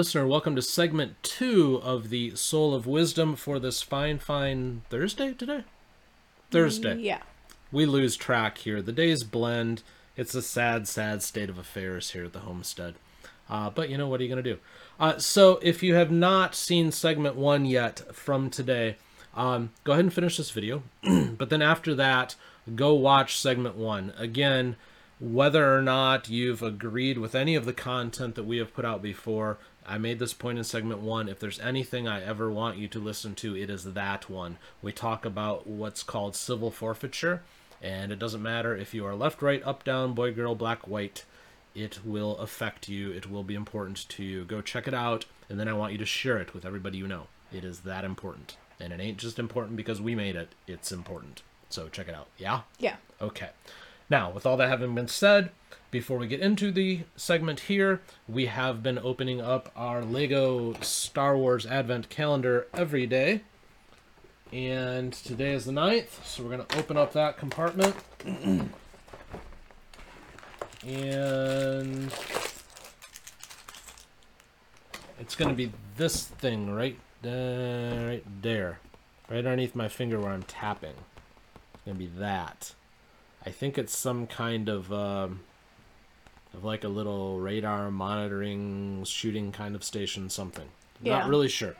listener. Welcome to segment two of the Soul of Wisdom for this fine, fine Thursday today? Thursday. Yeah. We lose track here. The days blend. It's a sad, sad state of affairs here at the homestead. Uh, but you know, what are you going to do? Uh, so, if you have not seen segment one yet from today, um, go ahead and finish this video. but then after that, go watch segment one. Again, whether or not you've agreed with any of the content that we have put out before, I made this point in segment one. If there's anything I ever want you to listen to, it is that one. We talk about what's called civil forfeiture, and it doesn't matter if you are left, right, up, down, boy, girl, black, white. It will affect you. It will be important to you. Go check it out, and then I want you to share it with everybody you know. It is that important. And it ain't just important because we made it, it's important. So check it out. Yeah? Yeah. Okay. Now, with all that having been said, before we get into the segment here, we have been opening up our Lego Star Wars Advent Calendar every day. And today is the 9th, so we're going to open up that compartment. and it's going to be this thing right, uh, right there. Right underneath my finger where I'm tapping. It's going to be that. I think it's some kind of um, of like a little radar monitoring shooting kind of station something. Yeah. Not really sure.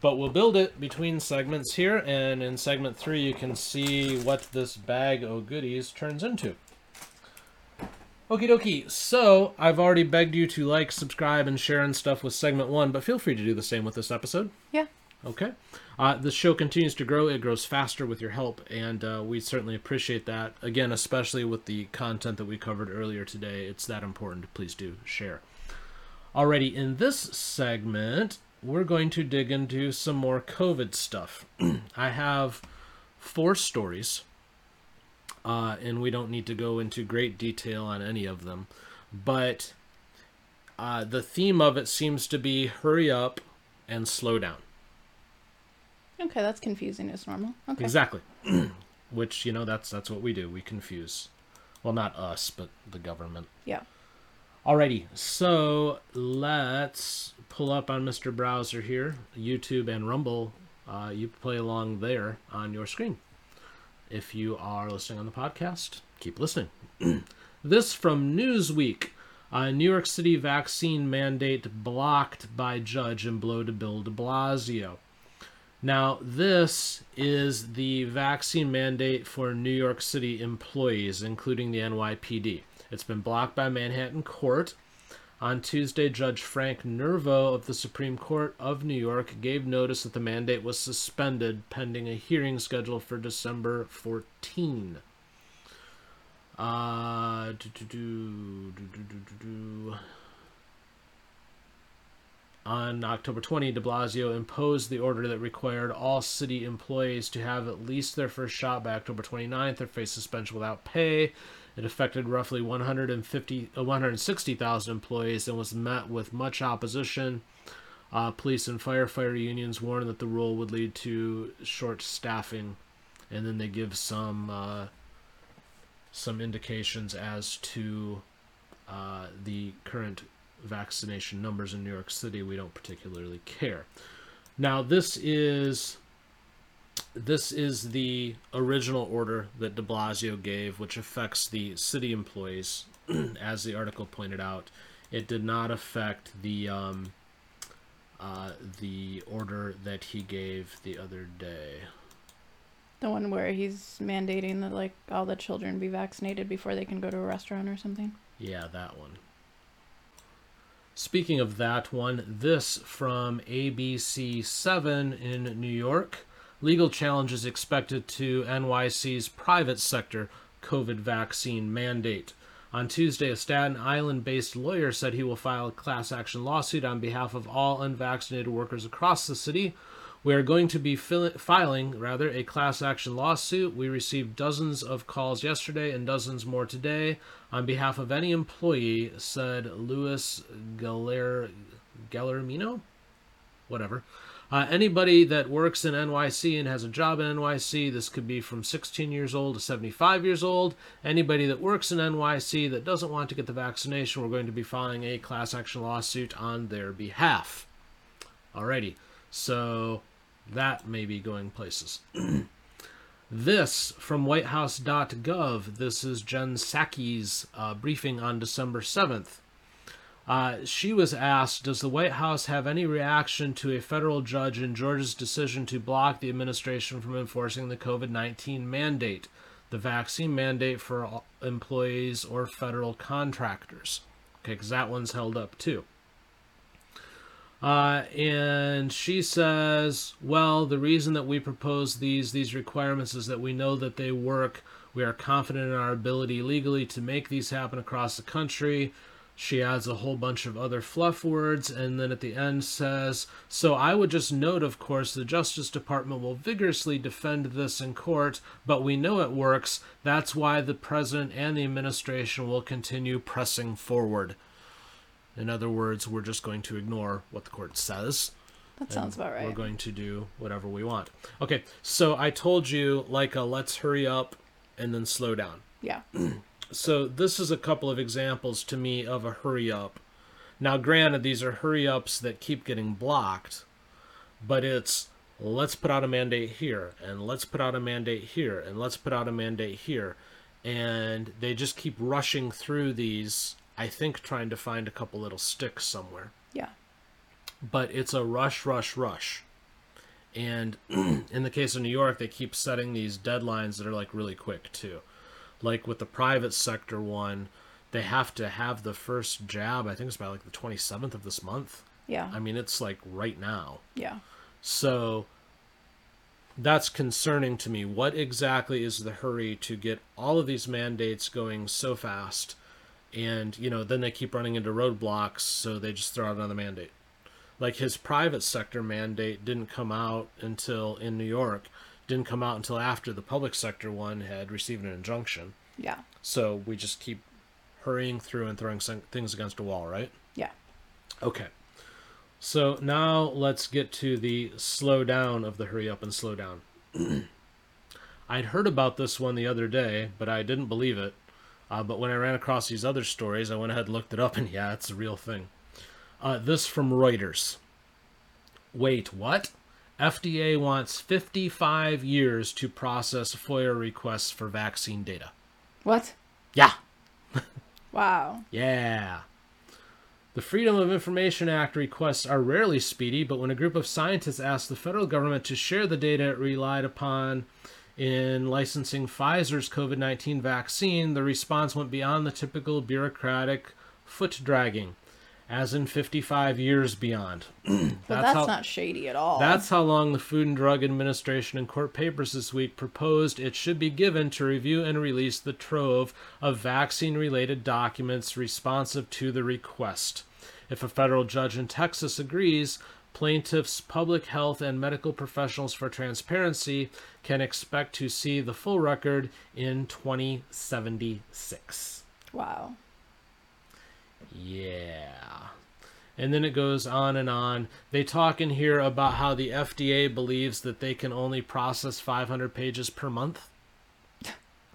But we'll build it between segments here, and in segment three, you can see what this bag of goodies turns into. Okie dokie. So, I've already begged you to like, subscribe, and share and stuff with segment one, but feel free to do the same with this episode. Yeah. Okay. Uh, the show continues to grow. It grows faster with your help, and uh, we certainly appreciate that. Again, especially with the content that we covered earlier today, it's that important. Please do share. Already in this segment, we're going to dig into some more COVID stuff. I have four stories, uh, and we don't need to go into great detail on any of them, but uh, the theme of it seems to be hurry up and slow down. Okay, that's confusing as normal. Okay. Exactly. Which, you know, that's that's what we do. We confuse. Well, not us, but the government. Yeah. Alrighty, so let's pull up on Mr. Browser here, YouTube and Rumble. Uh, you play along there on your screen. If you are listening on the podcast, keep listening. this from Newsweek. Uh, New York City vaccine mandate blocked by judge in blow to Bill de Blasio. Now, this is the vaccine mandate for New York City employees, including the NYPD. It's been blocked by Manhattan Court. On Tuesday, Judge Frank Nervo of the Supreme Court of New York gave notice that the mandate was suspended pending a hearing scheduled for December 14. Uh, do, do, do. On October 20, de Blasio imposed the order that required all city employees to have at least their first shot by October 29th or face suspension without pay. It affected roughly 150, uh, 160,000 employees and was met with much opposition. Uh, police and firefighter unions warned that the rule would lead to short staffing, and then they give some uh, some indications as to uh, the current vaccination numbers in New York City. We don't particularly care. Now, this is this is the original order that de Blasio gave, which affects the city employees, as the article pointed out. It did not affect the um, uh, the order that he gave the other day. The one where he's mandating that like all the children be vaccinated before they can go to a restaurant or something. Yeah, that one. Speaking of that one, this from ABC7 in New York. Legal challenges expected to NYC's private sector COVID vaccine mandate. On Tuesday, a Staten Island based lawyer said he will file a class action lawsuit on behalf of all unvaccinated workers across the city. We are going to be fil- filing, rather, a class action lawsuit. We received dozens of calls yesterday and dozens more today on behalf of any employee, said Louis Galer-? Whatever. Uh, anybody that works in NYC and has a job in NYC, this could be from 16 years old to 75 years old. Anybody that works in NYC that doesn't want to get the vaccination, we're going to be filing a class action lawsuit on their behalf. Alrighty, so that may be going places. this from whitehouse.gov. This is Jen Psaki's uh, briefing on December 7th. Uh, she was asked, Does the White House have any reaction to a federal judge in Georgia's decision to block the administration from enforcing the COVID 19 mandate, the vaccine mandate for employees or federal contractors? Okay, because that one's held up too. Uh, and she says, well, the reason that we propose these these requirements is that we know that they work. We are confident in our ability legally to make these happen across the country. She adds a whole bunch of other fluff words, and then at the end says, So I would just note, of course, the Justice Department will vigorously defend this in court, but we know it works. That's why the President and the administration will continue pressing forward. In other words, we're just going to ignore what the court says. That sounds about right. We're going to do whatever we want. Okay, so I told you, like, a let's hurry up and then slow down. Yeah. so this is a couple of examples to me of a hurry up. Now, granted, these are hurry ups that keep getting blocked, but it's let's put out a mandate here, and let's put out a mandate here, and let's put out a mandate here. And they just keep rushing through these I think trying to find a couple little sticks somewhere. Yeah. But it's a rush, rush, rush. And in the case of New York, they keep setting these deadlines that are like really quick too. Like with the private sector one, they have to have the first jab, I think it's by like the 27th of this month. Yeah. I mean, it's like right now. Yeah. So that's concerning to me. What exactly is the hurry to get all of these mandates going so fast and you know then they keep running into roadblocks so they just throw out another mandate. Like his private sector mandate didn't come out until in new york didn't come out until after the public sector one had received an injunction. Yeah. So we just keep hurrying through and throwing things against a wall right? Yeah. Okay. So now let's get to the slow down of the hurry up and slow down. I'd heard about this one the other day but i didn't believe it uh, but when I ran across these other stories, I went ahead and looked it up, and yeah, it's a real thing. Uh, this from Reuters. Wait, what? FDA wants 55 years to process FOIA requests for vaccine data. What? Yeah. wow. Yeah. The Freedom of Information Act requests are rarely speedy, but when a group of scientists asked the federal government to share the data it relied upon in licensing Pfizer's COVID 19 vaccine, the response went beyond the typical bureaucratic foot dragging, as in 55 years beyond. that's, that's how, not shady at all. That's how long the Food and Drug Administration in court papers this week proposed it should be given to review and release the trove of vaccine related documents responsive to the request. If a federal judge in Texas agrees, Plaintiffs, public health, and medical professionals for transparency can expect to see the full record in 2076. Wow. Yeah. And then it goes on and on. They talk in here about how the FDA believes that they can only process 500 pages per month.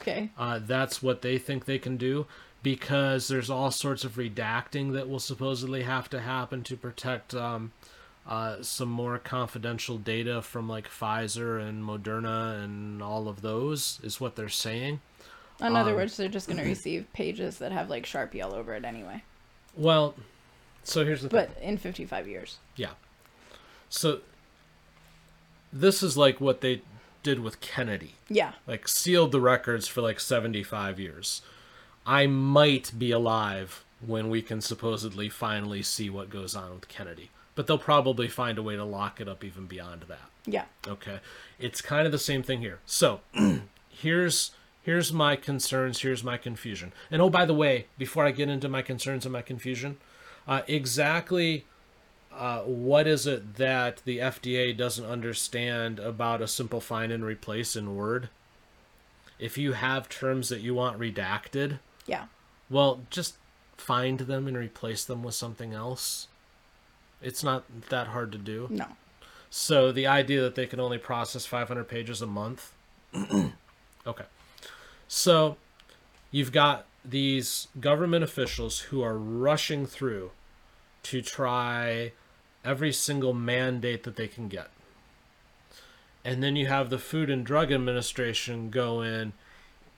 Okay. Uh, that's what they think they can do because there's all sorts of redacting that will supposedly have to happen to protect um, uh, some more confidential data from like Pfizer and Moderna and all of those is what they're saying. In other um, words, they're just going to receive pages that have like Sharpie all over it anyway. Well, so here's the thing. but thing. in 55 years. Yeah. So this is like what they did with Kennedy. Yeah. Like sealed the records for like 75 years. I might be alive when we can supposedly finally see what goes on with Kennedy but they'll probably find a way to lock it up even beyond that. Yeah. Okay. It's kind of the same thing here. So, here's here's my concerns, here's my confusion. And oh by the way, before I get into my concerns and my confusion, uh, exactly uh, what is it that the FDA doesn't understand about a simple find and replace in Word? If you have terms that you want redacted, yeah. Well, just find them and replace them with something else it's not that hard to do. No. So the idea that they can only process 500 pages a month. okay. So you've got these government officials who are rushing through to try every single mandate that they can get. And then you have the Food and Drug Administration go in,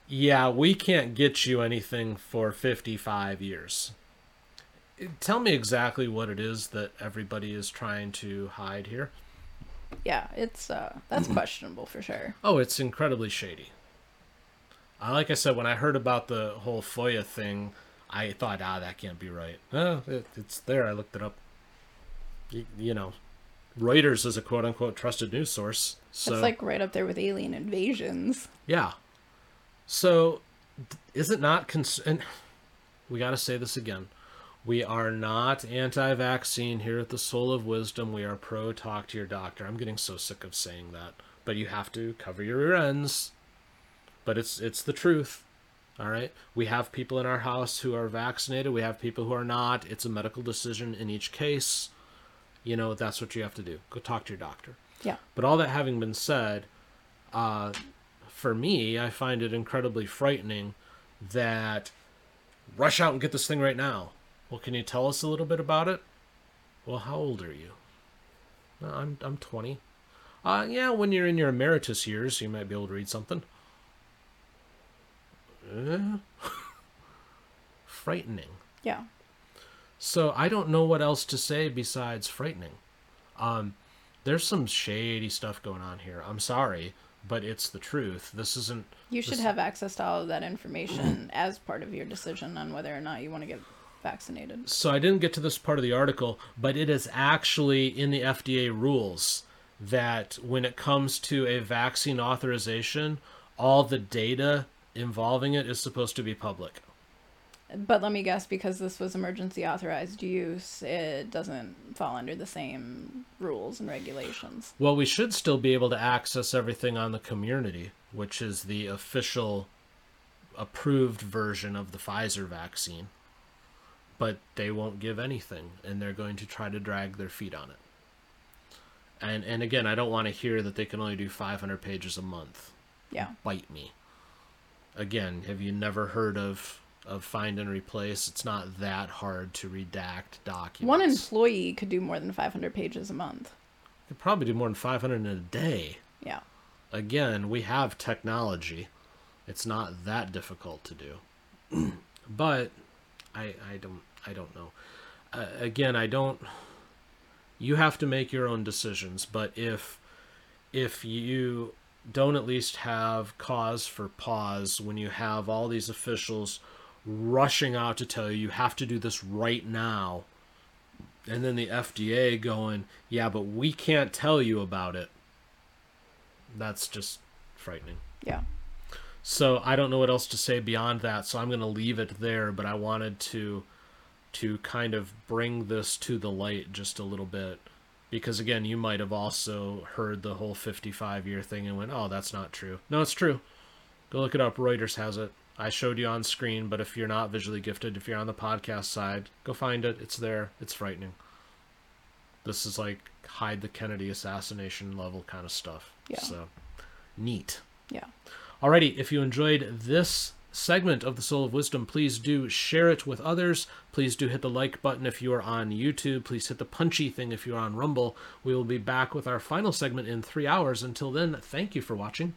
yeah, we can't get you anything for 55 years. Tell me exactly what it is that everybody is trying to hide here. Yeah, it's uh that's questionable for sure. Oh, it's incredibly shady. Uh, like I said, when I heard about the whole FOIA thing, I thought, ah, that can't be right. Oh, it, it's there. I looked it up. You, you know, Reuters is a quote unquote trusted news source. So It's like right up there with alien invasions. yeah. So is it not cons- and we got to say this again. We are not anti-vaccine here at the Soul of Wisdom. We are pro talk to your doctor. I'm getting so sick of saying that, but you have to cover your rear ends. But it's it's the truth. All right. We have people in our house who are vaccinated. We have people who are not. It's a medical decision in each case. You know, that's what you have to do. Go talk to your doctor. Yeah. But all that having been said, uh, for me, I find it incredibly frightening that rush out and get this thing right now. Well, can you tell us a little bit about it? Well, how old are you? "No, I'm I'm 20. Uh, yeah, when you're in your emeritus years, you might be able to read something. Eh? frightening. Yeah. So I don't know what else to say besides frightening. Um, there's some shady stuff going on here. I'm sorry, but it's the truth. This isn't. You should this- have access to all of that information as part of your decision on whether or not you want to get vaccinated. So I didn't get to this part of the article, but it is actually in the FDA rules that when it comes to a vaccine authorization, all the data involving it is supposed to be public. But let me guess, because this was emergency authorized use, it doesn't fall under the same rules and regulations. Well, we should still be able to access everything on the Comirnaty, which is the official approved version of the Pfizer vaccine. But they won't give anything, and they're going to try to drag their feet on it. And and again, I don't want to hear that they can only do 500 pages a month. Yeah. Bite me. Again, have you never heard of of find and replace? It's not that hard to redact documents. One employee could do more than 500 pages a month. could probably do more than 500 in a day. Yeah. again, we have technology. It's not that difficult to do. but I I don't I don't know. Uh, again, I don't you have to make your own decisions, but if if you don't at least have cause for pause when you have all these officials rushing out to tell you you have to do this right now and then the FDA going, "Yeah, but we can't tell you about it." That's just frightening. Yeah. So I don't know what else to say beyond that, so I'm going to leave it there, but I wanted to to kind of bring this to the light just a little bit because again, you might have also heard the whole 55 year thing and went, "Oh, that's not true." No, it's true. Go look it up. Reuters has it. I showed you on screen, but if you're not visually gifted, if you're on the podcast side, go find it. It's there. It's frightening. This is like hide the Kennedy assassination level kind of stuff. Yeah. So neat. Yeah. Alrighty, if you enjoyed this segment of the Soul of Wisdom, please do share it with others. Please do hit the like button if you are on YouTube. Please hit the punchy thing if you're on Rumble. We will be back with our final segment in three hours. Until then, thank you for watching.